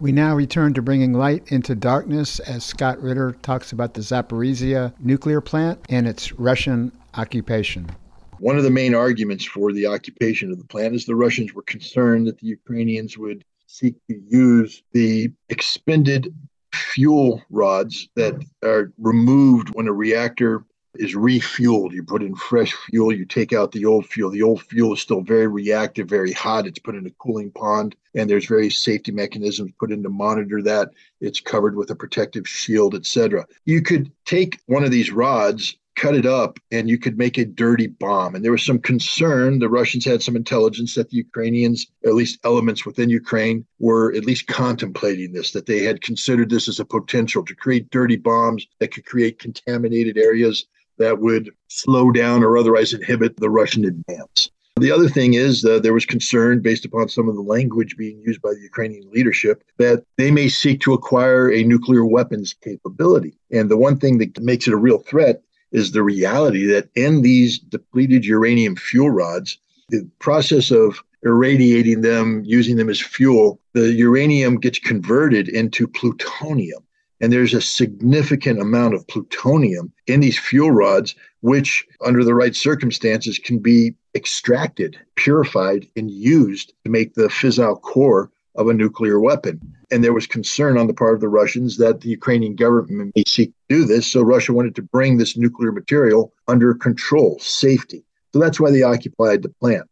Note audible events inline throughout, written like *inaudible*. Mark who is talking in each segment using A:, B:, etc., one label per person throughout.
A: We now return to bringing light into darkness as Scott Ritter talks about the Zaporizhia nuclear plant and its Russian occupation.
B: One of the main arguments for the occupation of the plant is the Russians were concerned that the Ukrainians would seek to use the expended fuel rods that are removed when a reactor is refueled. You put in fresh fuel, you take out the old fuel. The old fuel is still very reactive, very hot. It's put in a cooling pond, and there's various safety mechanisms put in to monitor that. It's covered with a protective shield, etc. You could take one of these rods cut it up and you could make a dirty bomb. And there was some concern. The Russians had some intelligence that the Ukrainians, at least elements within Ukraine, were at least contemplating this, that they had considered this as a potential to create dirty bombs that could create contaminated areas that would slow down or otherwise inhibit the Russian advance. The other thing is uh, there was concern based upon some of the language being used by the Ukrainian leadership that they may seek to acquire a nuclear weapons capability. And the one thing that makes it a real threat is the reality that in these depleted uranium fuel rods, the process of irradiating them, using them as fuel, the uranium gets converted into plutonium. And there's a significant amount of plutonium in these fuel rods, which, under the right circumstances, can be extracted, purified, and used to make the fissile core of a nuclear weapon. And there was concern on the part of the Russians that the Ukrainian government may seek to do this. So Russia wanted to bring this nuclear material under control, safety. So that's why they occupied the plant.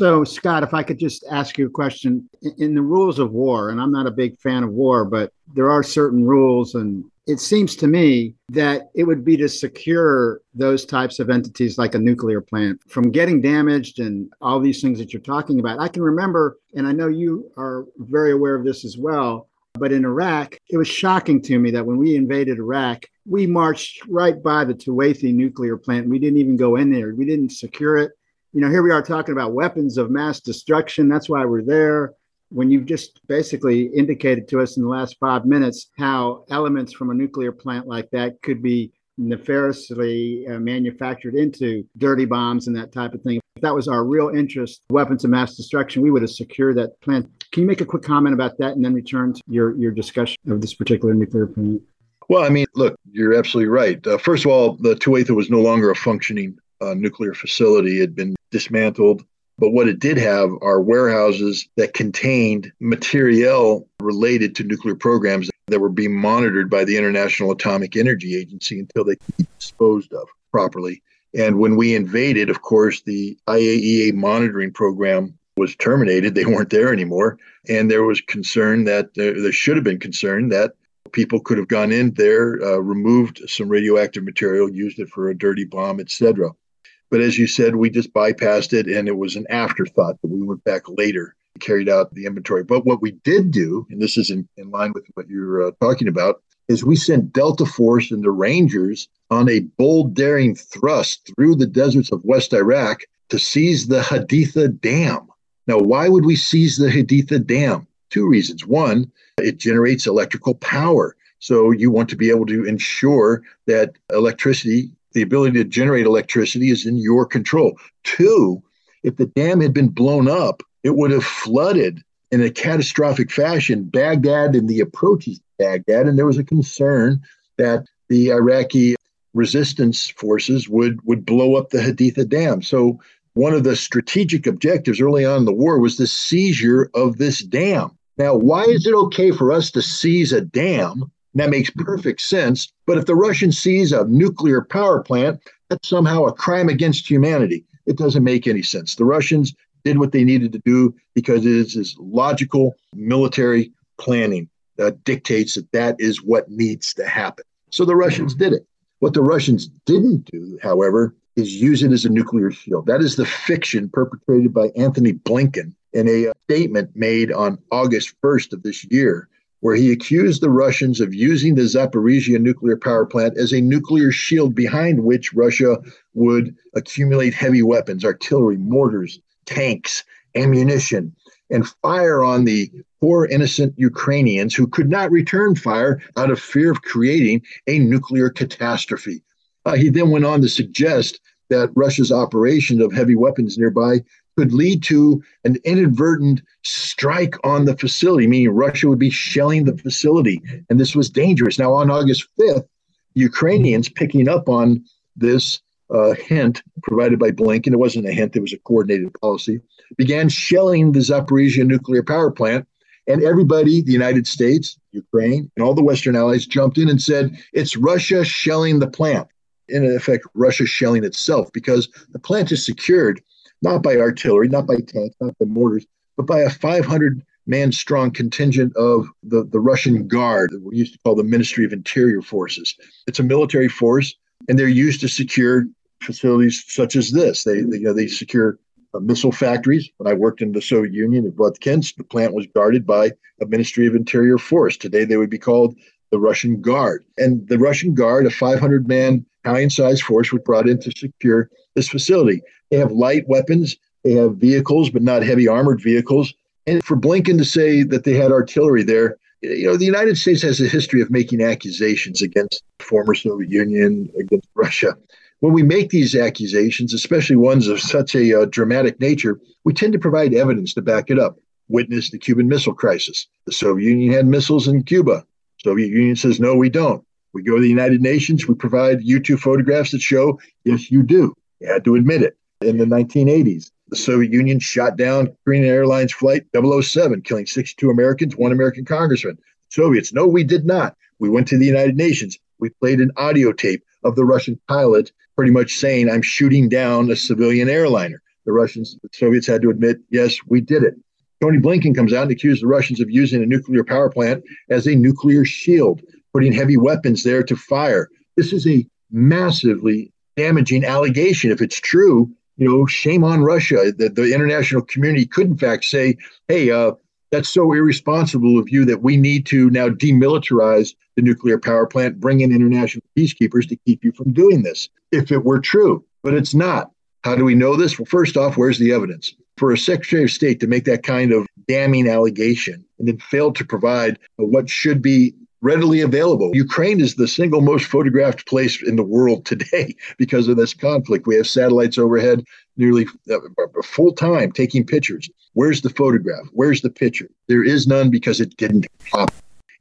A: So, Scott, if I could just ask you a question in the rules of war, and I'm not a big fan of war, but there are certain rules and it seems to me that it would be to secure those types of entities like a nuclear plant from getting damaged and all these things that you're talking about. I can remember, and I know you are very aware of this as well, but in Iraq, it was shocking to me that when we invaded Iraq, we marched right by the Tuwaitha nuclear plant. We didn't even go in there, we didn't secure it. You know, here we are talking about weapons of mass destruction. That's why we're there when you've just basically indicated to us in the last five minutes how elements from a nuclear plant like that could be nefariously uh, manufactured into dirty bombs and that type of thing. If that was our real interest, weapons of mass destruction, we would have secured that plant. Can you make a quick comment about that and then return to your, your discussion of this particular nuclear plant?
B: Well, I mean, look, you're absolutely right. Uh, first of all, the Tuwaitha was no longer a functioning uh, nuclear facility. It had been dismantled but what it did have are warehouses that contained materiel related to nuclear programs that were being monitored by the International Atomic Energy Agency until they could be disposed of properly. And when we invaded, of course, the IAEA monitoring program was terminated. They weren't there anymore. And there was concern that there, there should have been concern that people could have gone in there, uh, removed some radioactive material, used it for a dirty bomb, etc. But as you said, we just bypassed it and it was an afterthought that we went back later carried out the inventory. But what we did do, and this is in, in line with what you're uh, talking about, is we sent Delta Force and the Rangers on a bold, daring thrust through the deserts of West Iraq to seize the Haditha Dam. Now, why would we seize the Haditha Dam? Two reasons. One, it generates electrical power. So you want to be able to ensure that electricity the ability to generate electricity is in your control. Two, if the dam had been blown up, it would have flooded in a catastrophic fashion Baghdad and the approaches to Baghdad. And there was a concern that the Iraqi resistance forces would, would blow up the Haditha Dam. So, one of the strategic objectives early on in the war was the seizure of this dam. Now, why is it okay for us to seize a dam that makes perfect sense. But if the Russians seize a nuclear power plant, that's somehow a crime against humanity. It doesn't make any sense. The Russians did what they needed to do because it is this logical military planning that dictates that that is what needs to happen. So the Russians did it. What the Russians didn't do, however, is use it as a nuclear shield. That is the fiction perpetrated by Antony Blinken in a statement made on August 1st of this year where he accused the Russians of using the Zaporizhia nuclear power plant as a nuclear shield behind which Russia would accumulate heavy weapons, artillery, mortars, tanks, ammunition, and fire on the poor innocent Ukrainians who could not return fire out of fear of creating a nuclear catastrophe. Uh, he then went on to suggest that Russia's operation of heavy weapons nearby could lead to an inadvertent strike on the facility, meaning Russia would be shelling the facility. And this was dangerous. Now, on August 5th, Ukrainians picking up on this uh, hint provided by Blinken, it wasn't a hint, it was a coordinated policy, began shelling the Zaporizhia nuclear power plant. And everybody, the United States, Ukraine, and all the Western allies jumped in and said, it's Russia shelling the plant. In effect, Russia shelling itself because the plant is secured not by artillery, not by tanks, not by mortars, but by a 500 man strong contingent of the, the Russian Guard, we used to call the Ministry of Interior Forces. It's a military force, and they're used to secure facilities such as this. They, they you know, they secure uh, missile factories. When I worked in the Soviet Union at Votkinsk, the plant was guarded by a Ministry of Interior Force. Today, they would be called the Russian Guard. And the Russian Guard, a 500 man battalion sized force, was brought in to secure this facility. They have light weapons, they have vehicles, but not heavy armored vehicles. And for Blinken to say that they had artillery there, you know, the United States has a history of making accusations against the former Soviet Union, against Russia. When we make these accusations, especially ones of such a uh, dramatic nature, we tend to provide evidence to back it up. Witness the Cuban Missile Crisis. The Soviet Union had missiles in Cuba. Soviet Union says, no, we don't. We go to the United Nations, we provide U2 photographs that show, yes, you do. You had to admit it. In the 1980s, the Soviet Union shot down Korean Airlines Flight 007, killing 62 Americans, one American congressman. Soviets, no, we did not. We went to the United Nations. We played an audio tape of the Russian pilot pretty much saying, I'm shooting down a civilian airliner. The Russians, the Soviets had to admit, yes, we did it. Tony Blinken comes out and accuses the Russians of using a nuclear power plant as a nuclear shield, putting heavy weapons there to fire. This is a massively damaging allegation. If it's true, you know, shame on Russia. That the international community could, in fact, say, hey, uh, that's so irresponsible of you that we need to now demilitarize the nuclear power plant, bring in international peacekeepers to keep you from doing this, if it were true. But it's not. How do we know this? Well, first off, where's the evidence? For a Secretary of State to make that kind of damning allegation and then fail to provide what should be readily available. Ukraine is the single most photographed place in the world today *laughs* because of this conflict. We have satellites overhead nearly uh, full time taking pictures. Where's the photograph? Where's the picture? There is none because it didn't pop.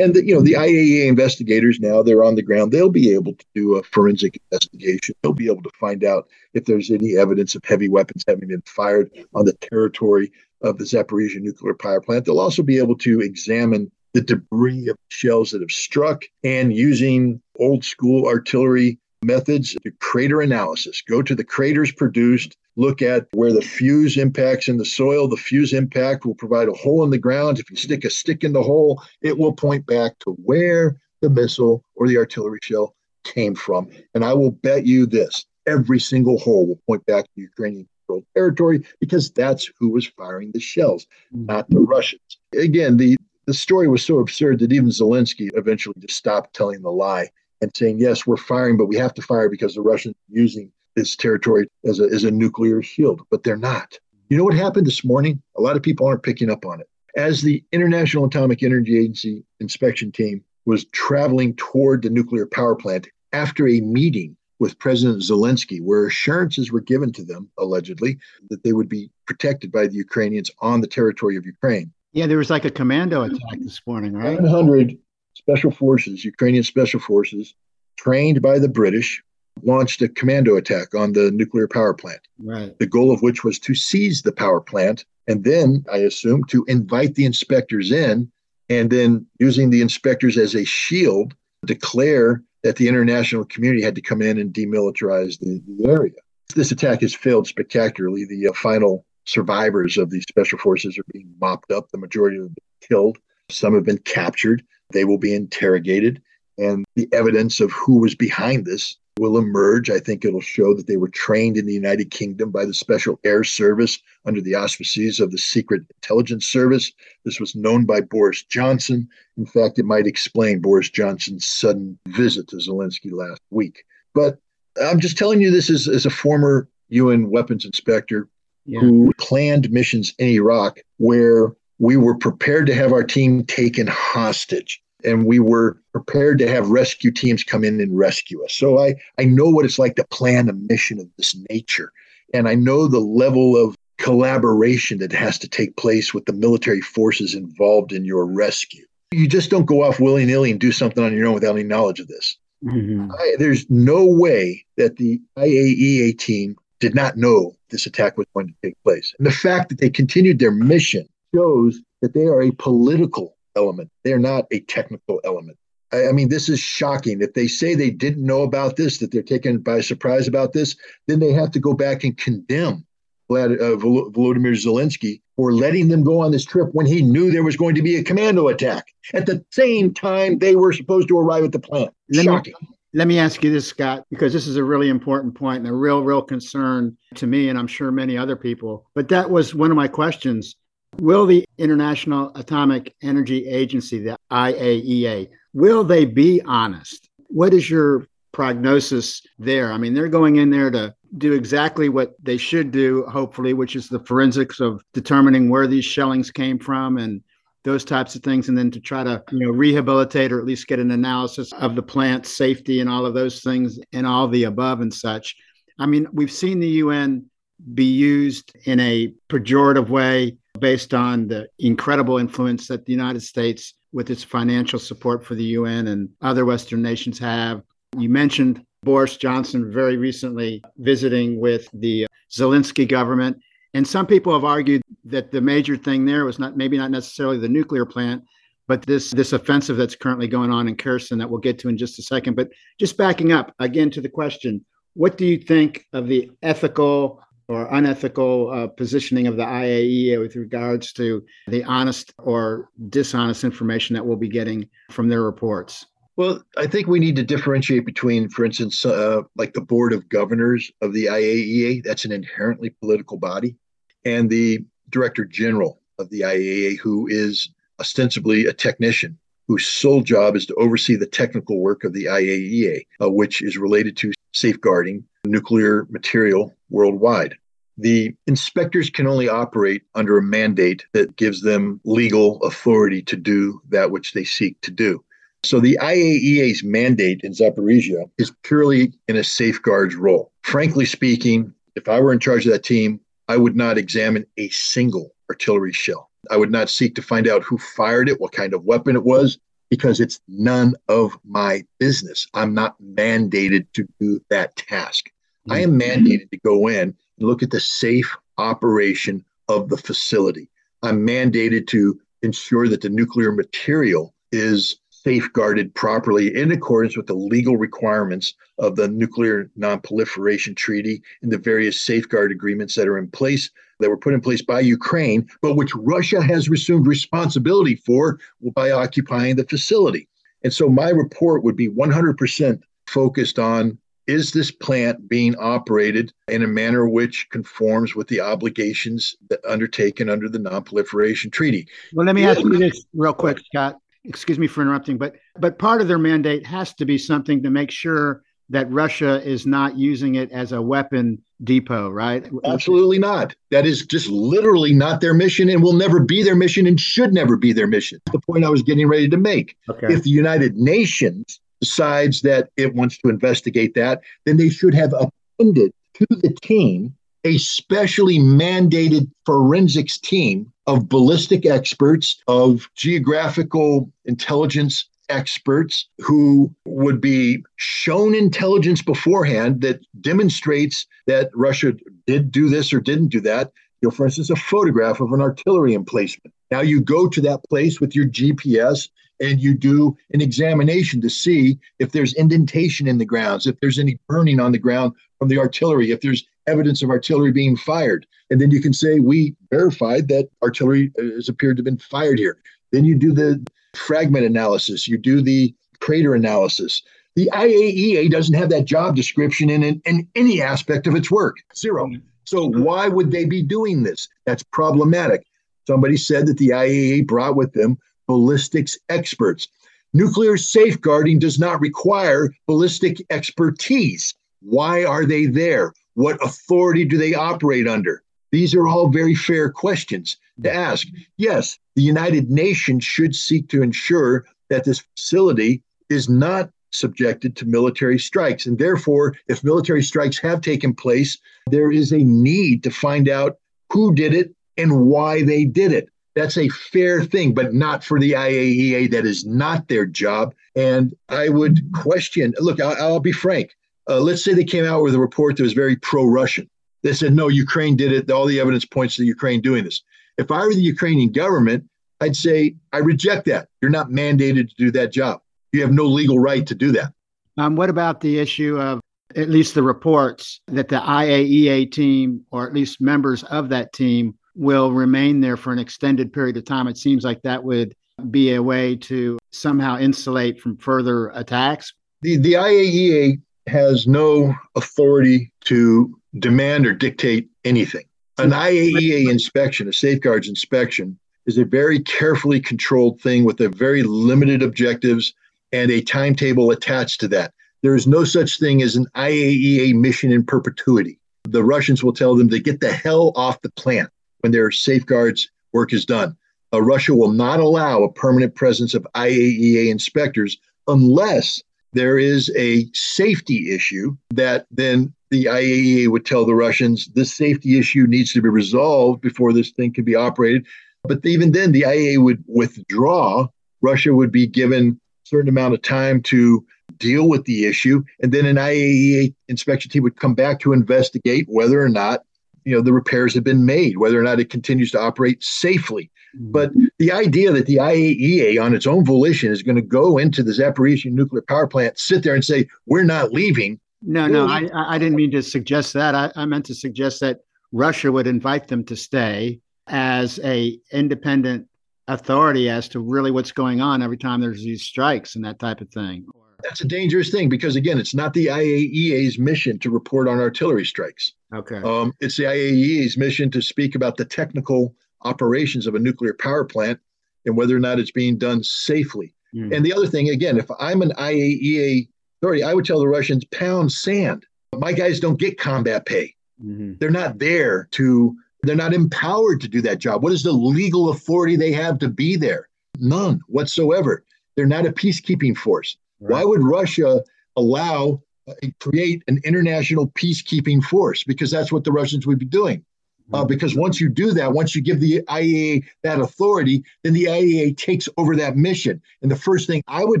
B: And the, you know the IAEA investigators now they're on the ground. They'll be able to do a forensic investigation. They'll be able to find out if there's any evidence of heavy weapons having been fired on the territory of the Zaporizhia nuclear power plant. They'll also be able to examine the debris of shells that have struck and using old school artillery methods to crater analysis. Go to the craters produced, look at where the fuse impacts in the soil. The fuse impact will provide a hole in the ground. If you stick a stick in the hole, it will point back to where the missile or the artillery shell came from. And I will bet you this every single hole will point back to Ukrainian controlled territory because that's who was firing the shells, mm. not the Russians. Again, the the story was so absurd that even Zelensky eventually just stopped telling the lie and saying, yes, we're firing, but we have to fire because the Russians are using this territory as a, as a nuclear shield, but they're not. You know what happened this morning? A lot of people aren't picking up on it. As the International Atomic Energy Agency inspection team was traveling toward the nuclear power plant after a meeting with President Zelensky, where assurances were given to them, allegedly, that they would be protected by the Ukrainians on the territory of Ukraine.
A: Yeah, there was like a commando attack this morning, right?
B: 100 special forces, Ukrainian special forces, trained by the British, launched a commando attack on the nuclear power plant.
A: Right.
B: The goal of which was to seize the power plant and then, I assume, to invite the inspectors in and then using the inspectors as a shield, declare that the international community had to come in and demilitarize the, the area. This attack has failed spectacularly. The uh, final survivors of these special forces are being mopped up. The majority of them killed. Some have been captured. They will be interrogated. And the evidence of who was behind this will emerge. I think it'll show that they were trained in the United Kingdom by the Special Air Service under the auspices of the Secret Intelligence Service. This was known by Boris Johnson. In fact, it might explain Boris Johnson's sudden visit to Zelensky last week. But I'm just telling you this as, as a former UN weapons inspector yeah. who planned missions in Iraq where we were prepared to have our team taken hostage and we were prepared to have rescue teams come in and rescue us. So I, I know what it's like to plan a mission of this nature. And I know the level of collaboration that has to take place with the military forces involved in your rescue. You just don't go off willy nilly and do something on your own without any knowledge of this. Mm-hmm. I, there's no way that the IAEA team did not know this attack was going to take place. And the fact that they continued their mission shows that they are a political element. They're not a technical element. I, I mean, this is shocking. If they say they didn't know about this, that they're taken by surprise about this, then they have to go back and condemn Vlad, uh, Volodymyr Zelensky for letting them go on this trip when he knew there was going to be a commando attack at the same time they were supposed to arrive at the plant. Let Shocking.
A: Me, let me ask you this, Scott, because this is a really important point and a real, real concern to me, and I'm sure many other people. But that was one of my questions. Will the International Atomic Energy Agency, the IAEA, will they be honest? What is your prognosis there? I mean, they're going in there to do exactly what they should do, hopefully, which is the forensics of determining where these shellings came from and those types of things, and then to try to you know rehabilitate or at least get an analysis of the plant safety and all of those things and all the above and such. I mean, we've seen the UN be used in a pejorative way based on the incredible influence that the United States, with its financial support for the UN and other Western nations, have. You mentioned Boris Johnson very recently visiting with the Zelensky government. And some people have argued that the major thing there was not maybe not necessarily the nuclear plant, but this this offensive that's currently going on in Kherson that we'll get to in just a second. But just backing up again to the question, what do you think of the ethical or unethical uh, positioning of the IAEA with regards to the honest or dishonest information that we'll be getting from their reports?
B: Well, I think we need to differentiate between, for instance, uh, like the board of governors of the IAEA, that's an inherently political body, and the director general of the IAEA, who is ostensibly a technician, whose sole job is to oversee the technical work of the IAEA, uh, which is related to safeguarding nuclear material worldwide. The inspectors can only operate under a mandate that gives them legal authority to do that which they seek to do. So the IAEA's mandate in Zaporizhia is purely in a safeguards role. Frankly speaking, if I were in charge of that team, I would not examine a single artillery shell. I would not seek to find out who fired it, what kind of weapon it was, because it's none of my business. I'm not mandated to do that task. I am mm-hmm. mandated to go in and look at the safe operation of the facility. I'm mandated to ensure that the nuclear material is safeguarded properly in accordance with the legal requirements of the Nuclear Nonproliferation Treaty and the various safeguard agreements that are in place that were put in place by Ukraine, but which Russia has assumed responsibility for by occupying the facility. And so my report would be 100% focused on is this plant being operated in a manner which conforms with the obligations that undertaken under the non-proliferation treaty?
A: Well let me ask you this real quick scott excuse me for interrupting, but but part of their mandate has to be something to make sure that Russia is not using it as a weapon depot, right?
B: Absolutely not. That is just literally not their mission and will never be their mission and should never be their mission. The point I was getting ready to make. Okay. If the United Nations decides that it wants to investigate that, then they should have appended to the team a specially mandated forensics team of ballistic experts, of geographical intelligence experts who would be shown intelligence beforehand that demonstrates that Russia did do this or didn't do that. You know, for instance, a photograph of an artillery emplacement. Now you go to that place with your GPS and you do an examination to see if there's indentation in the grounds, if there's any burning on the ground from the artillery, if there's evidence of artillery being fired. And then you can say, we verified that artillery uh, has appeared to have been fired here. Then you do the fragment analysis, you do the crater analysis. The IAEA doesn't have that job description in, in, in any aspect of its work, zero. So mm-hmm. why would they be doing this? That's problematic. Somebody said that the IAEA brought with them ballistics experts. Nuclear safeguarding does not require ballistic expertise. Why are they there? What authority do they operate under? These are all very fair questions to ask. Yes, the United Nations should seek to ensure that this facility is not subjected to military strikes. And therefore, if military strikes have taken place, there is a need to find out who did it and why they did it. That's a fair thing, but not for the IAEA. That is not their job. And I would question look, I'll, I'll be frank. Uh, let's say they came out with a report that was very pro Russian. They said, no, Ukraine did it. All the evidence points to Ukraine doing this. If I were the Ukrainian government, I'd say, I reject that. You're not mandated to do that job. You have no legal right to do that.
A: Um, what about the issue of at least the reports that the IAEA team, or at least members of that team, will remain there for an extended period of time? It seems like that would be a way to somehow insulate from further attacks.
B: The, the IAEA has no authority to demand or dictate anything. An IAEA inspection, a safeguards inspection, is a very carefully controlled thing with a very limited objectives and a timetable attached to that. There is no such thing as an IAEA mission in perpetuity. The Russians will tell them to get the hell off the plant when their safeguards work is done. Uh, Russia will not allow a permanent presence of IAEA inspectors unless there is a safety issue that then the IAEA would tell the Russians this safety issue needs to be resolved before this thing can be operated. But even then, the IAEA would withdraw. Russia would be given a certain amount of time to deal with the issue, and then an IAEA inspection team would come back to investigate whether or not you know the repairs have been made, whether or not it continues to operate safely. Mm-hmm. But the idea that the IAEA, on its own volition, is going to go into the Zaporizhia nuclear power plant, sit there and say we're not leaving.
A: No, no, I, I didn't mean to suggest that. I, I meant to suggest that Russia would invite them to stay as a independent authority as to really what's going on every time there's these strikes and that type of thing.
B: That's a dangerous thing because again, it's not the IAEA's mission to report on artillery strikes.
A: Okay.
B: Um, it's the IAEA's mission to speak about the technical operations of a nuclear power plant and whether or not it's being done safely. Mm. And the other thing, again, if I'm an IAEA authority, I would tell the Russians pound sand. My guys don't get combat pay. Mm-hmm. They're not there to they're not empowered to do that job. What is the legal authority they have to be there? None whatsoever. They're not a peacekeeping force. Right. Why would Russia allow uh, create an international peacekeeping force? Because that's what the Russians would be doing. Uh, mm-hmm. because once you do that, once you give the IAEA that authority, then the IAEA takes over that mission. And the first thing I would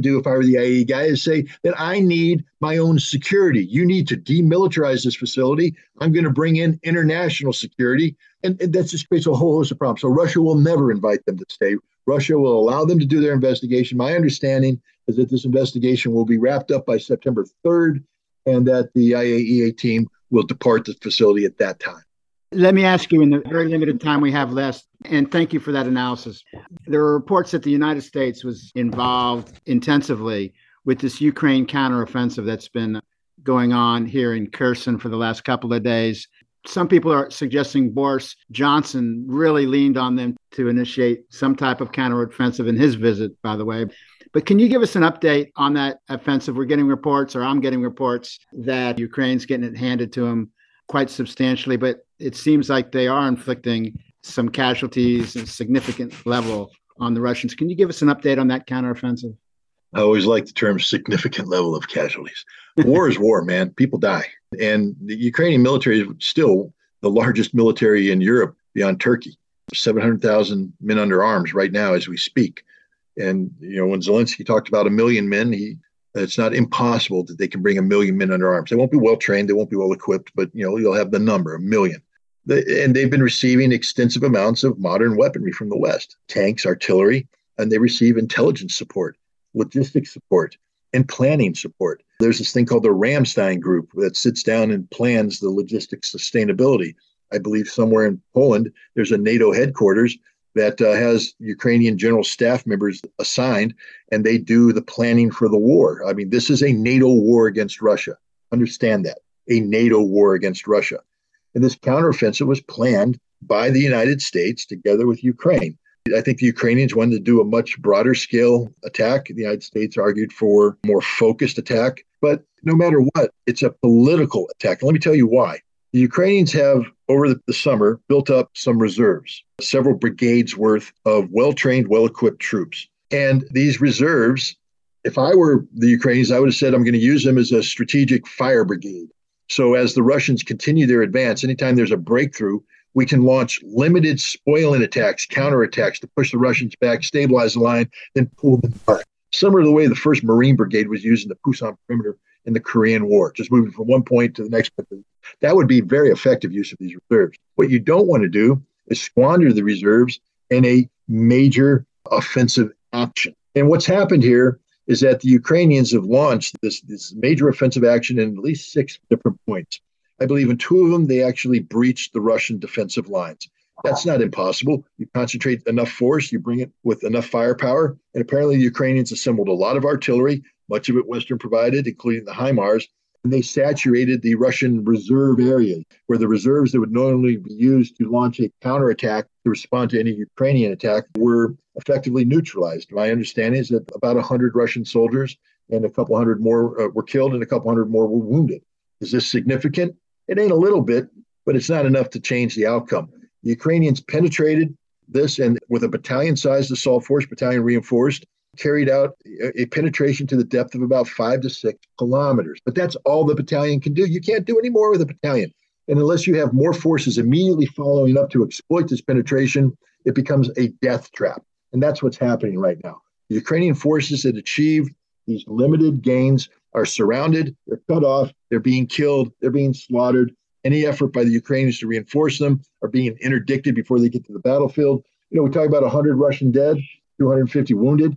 B: do if I were the IAEA guy is say that I need my own security. You need to demilitarize this facility. I'm going to bring in international security. And, and that just creates a whole host of problems. So Russia will never invite them to stay. Russia will allow them to do their investigation. My understanding is that this investigation will be wrapped up by September 3rd and that the IAEA team will depart the facility at that time.
A: Let me ask you in the very limited time we have left, and thank you for that analysis. There are reports that the United States was involved intensively with this Ukraine counteroffensive that's been going on here in Kherson for the last couple of days. Some people are suggesting Boris Johnson really leaned on them to initiate some type of counteroffensive in his visit, by the way. But can you give us an update on that offensive? We're getting reports, or I'm getting reports, that Ukraine's getting it handed to them quite substantially, but it seems like they are inflicting some casualties and significant level on the Russians. Can you give us an update on that counteroffensive?
B: I always like the term significant level of casualties. War is war, man. People die. And the Ukrainian military is still the largest military in Europe beyond Turkey. 700,000 men under arms right now as we speak. And, you know, when Zelensky talked about a million men, he it's not impossible that they can bring a million men under arms. They won't be well trained, they won't be well equipped, but you know you'll have the number, a million. and they've been receiving extensive amounts of modern weaponry from the West, tanks, artillery, and they receive intelligence support, logistics support, and planning support. There's this thing called the Ramstein Group that sits down and plans the logistics sustainability. I believe somewhere in Poland, there's a NATO headquarters that uh, has Ukrainian general staff members assigned, and they do the planning for the war. I mean, this is a NATO war against Russia. Understand that a NATO war against Russia. And this counteroffensive was planned by the United States together with Ukraine. I think the Ukrainians wanted to do a much broader scale attack. The United States argued for more focused attack. But no matter what, it's a political attack. And let me tell you why. The Ukrainians have, over the, summer, built up some reserves, several brigades worth of well trained, well equipped troops. And these reserves, if I were the Ukrainians, I would have said I'm going to use them as a strategic fire brigade. So as the Russians continue their advance, anytime there's a breakthrough, we can launch limited spoiling attacks, counterattacks to push the Russians back, stabilize the line, then pull them apart. Similar to the way the 1st Marine Brigade was used in the Pusan perimeter in the Korean War, just moving from one point to the next. That would be very effective use of these reserves. What you don't want to do is squander the reserves in a major offensive action. And what's happened here is that the Ukrainians have launched this, this major offensive action in at least six different points. I believe in two of them, they actually breached the Russian defensive lines. That's not impossible. You concentrate enough force, you bring it with enough firepower. And apparently, the Ukrainians assembled a lot of artillery, much of it Western provided, including the HIMARS, and they saturated the Russian reserve areas, where the reserves that would normally be used to launch a counterattack to respond to any Ukrainian attack were effectively neutralized. My understanding is that about 100 Russian soldiers and a couple hundred more uh, were killed and a couple hundred more were wounded. Is this significant? It ain't a little bit, but it's not enough to change the outcome. The Ukrainians penetrated this and with a battalion sized assault force, battalion reinforced, carried out a penetration to the depth of about five to six kilometers. But that's all the battalion can do. You can't do any more with a battalion. And unless you have more forces immediately following up to exploit this penetration, it becomes a death trap. And that's what's happening right now. The Ukrainian forces that achieved these limited gains are surrounded, they're cut off, they're being killed, they're being slaughtered. Any effort by the Ukrainians to reinforce them are being interdicted before they get to the battlefield. You know, we talk about 100 Russian dead, 250 wounded.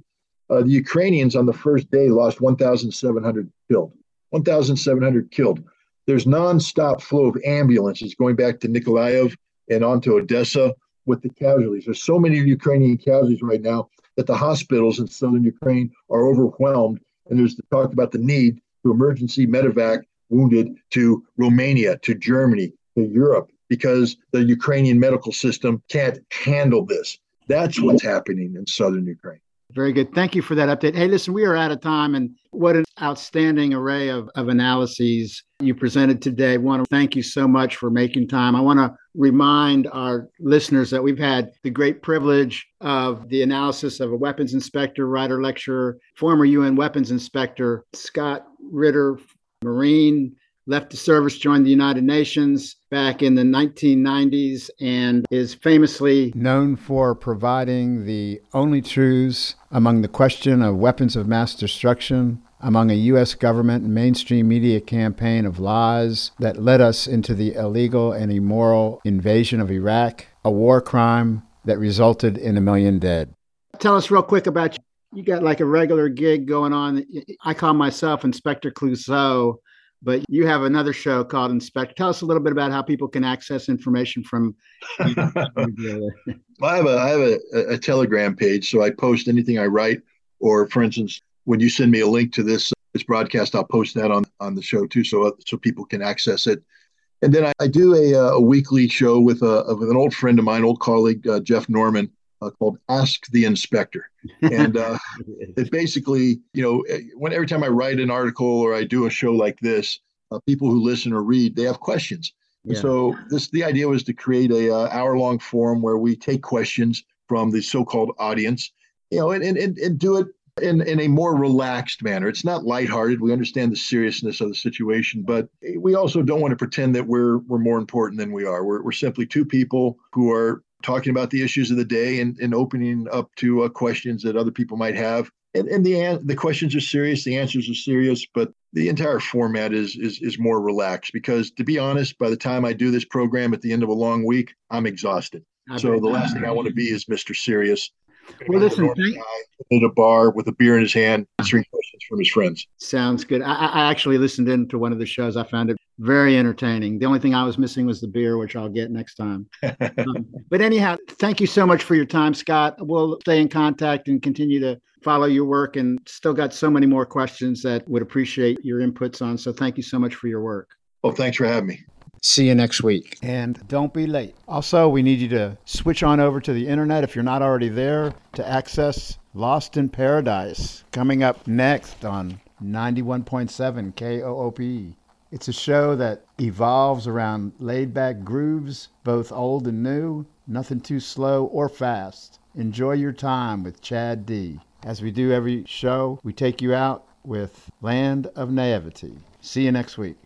B: Uh, the Ukrainians on the first day lost 1,700 killed. 1,700 killed. There's nonstop flow of ambulances going back to Nikolaev and on to Odessa with the casualties. There's so many Ukrainian casualties right now that the hospitals in southern Ukraine are overwhelmed. And there's the talk about the need to emergency medevac wounded to Romania, to Germany, to Europe, because the Ukrainian medical system can't handle this. That's what's happening in southern Ukraine.
A: Very good. Thank you for that update. Hey, listen, we are out of time, and what an outstanding array of, of analyses you presented today. I want to thank you so much for making time. I want to remind our listeners that we've had the great privilege of the analysis of a weapons inspector, writer, lecturer, former UN weapons inspector, Scott Ritter, Marine left the service, joined the United Nations back in the 1990s, and is famously known for providing the only truths among the question of weapons of mass destruction among a U.S. government and mainstream media campaign of lies that led us into the illegal and immoral invasion of Iraq, a war crime that resulted in a million dead. Tell us real quick about you. You got like a regular gig going on. I call myself Inspector Clouseau but you have another show called Inspect. Tell us a little bit about how people can access information from. *laughs*
B: well, I have a I have a, a, Telegram page, so I post anything I write. Or, for instance, when you send me a link to this uh, this broadcast, I'll post that on on the show too, so uh, so people can access it. And then I, I do a, uh, a weekly show with a with an old friend of mine, old colleague uh, Jeff Norman, uh, called Ask the Inspector. And uh, *laughs* it basically, you know, eh, when every time I write an article or I do a show like this, uh, people who listen or read, they have questions. Yeah. So this the idea was to create a uh, hour long forum where we take questions from the so-called audience, you know, and and, and do it in, in a more relaxed manner. It's not lighthearted. We understand the seriousness of the situation, but we also don't want to pretend that we're we're more important than we are. We're, we're simply two people who are talking about the issues of the day and, and opening up to uh, questions that other people might have. And, and the the questions are serious, the answers are serious, but the entire format is is is more relaxed because to be honest, by the time I do this program at the end of a long week, I'm exhausted. so the last thing I want to be is Mr. Serious.
A: Well, listen,
B: at a bar with a beer in his hand, answering questions from his friends.
A: Sounds good. I, I actually listened in to one of the shows. I found it very entertaining. The only thing I was missing was the beer, which I'll get next time. *laughs* um, but anyhow, thank you so much for your time, Scott. We'll stay in contact and continue to follow your work and still got so many more questions that would appreciate your inputs on. So thank you so much for your work.
B: Well, thanks for having me.
A: See you next week. And don't be late. Also, we need you to switch on over to the internet if you're not already there to access Lost in Paradise coming up next on 91.7 KOOP. It's a show that evolves around laid back grooves, both old and new, nothing too slow or fast. Enjoy your time with Chad D. As we do every show, we take you out with Land of Naivety. See you next week.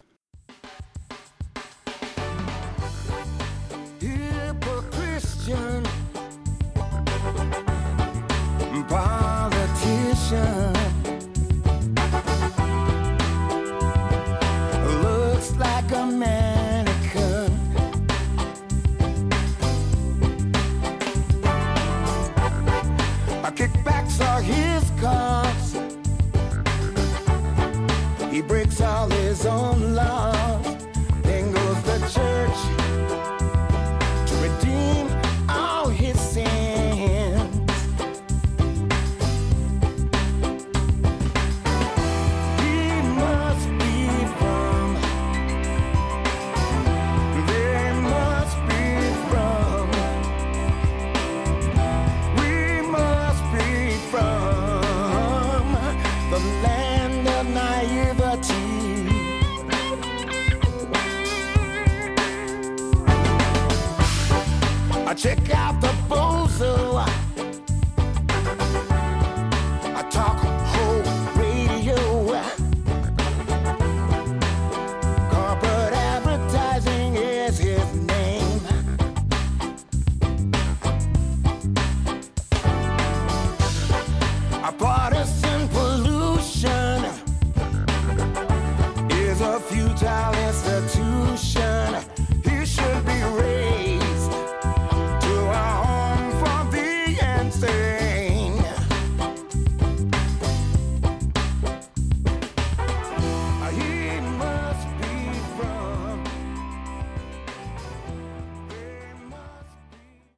C: Check out the